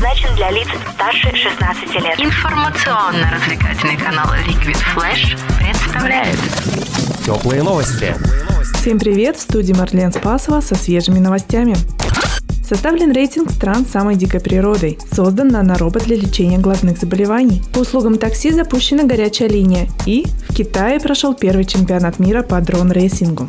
предназначен для лиц старше 16 лет. Информационно-развлекательный канал Liquid Flash представляет Теплые новости. Всем привет! В студии Марлен Спасова со свежими новостями. Составлен рейтинг стран с самой дикой природой. Создан наноробот для лечения глазных заболеваний. По услугам такси запущена горячая линия. И в Китае прошел первый чемпионат мира по дрон-рейсингу.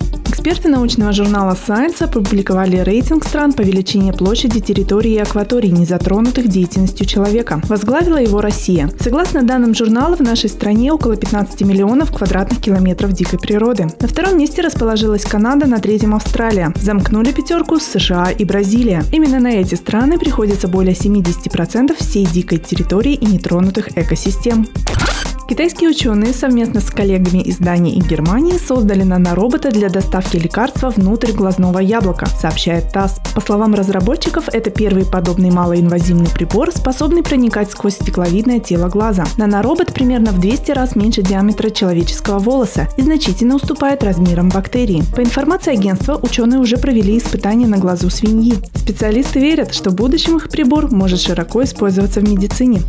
Эксперты научного журнала Science опубликовали рейтинг стран по величине площади, территории и акваторий, не затронутых деятельностью человека. Возглавила его Россия. Согласно данным журнала, в нашей стране около 15 миллионов квадратных километров дикой природы. На втором месте расположилась Канада, на третьем Австралия. Замкнули пятерку США и Бразилия. Именно на эти страны приходится более 70% всей дикой территории и нетронутых экосистем. Китайские ученые совместно с коллегами из Дании и Германии создали наноробота для доставки лекарства внутрь глазного яблока, сообщает ТАСС. По словам разработчиков, это первый подобный малоинвазивный прибор, способный проникать сквозь стекловидное тело глаза. Наноробот примерно в 200 раз меньше диаметра человеческого волоса и значительно уступает размерам бактерии. По информации агентства, ученые уже провели испытания на глазу свиньи. Специалисты верят, что в будущем их прибор может широко использоваться в медицине.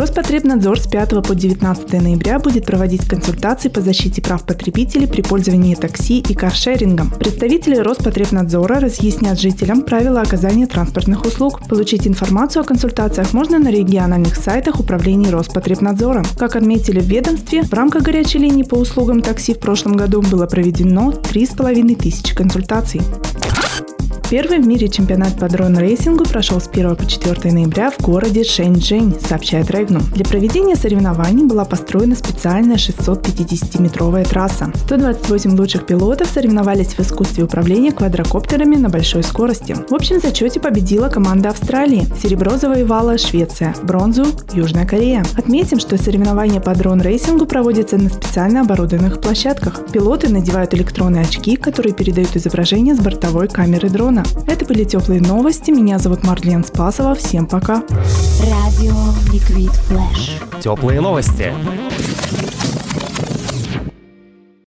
Роспотребнадзор с 5 по 19 ноября будет проводить консультации по защите прав потребителей при пользовании такси и каршерингом. Представители Роспотребнадзора разъяснят жителям правила оказания транспортных услуг. Получить информацию о консультациях можно на региональных сайтах управления Роспотребнадзора. Как отметили в ведомстве, в рамках горячей линии по услугам такси в прошлом году было проведено 3,5 тысячи консультаций. Первый в мире чемпионат по дрон-рейсингу прошел с 1 по 4 ноября в городе Шэньчжэнь, сообщает Регнум. Для проведения соревнований была построена специальная 650-метровая трасса. 128 лучших пилотов соревновались в искусстве управления квадрокоптерами на большой скорости. В общем зачете победила команда Австралии. Серебро завоевала Швеция, бронзу – Южная Корея. Отметим, что соревнования по дрон-рейсингу проводятся на специально оборудованных площадках. Пилоты надевают электронные очки, которые передают изображение с бортовой камеры дрона. Это были теплые новости. Меня зовут Марлен Спасова. Всем пока. Радио Liquid Flash. Теплые новости.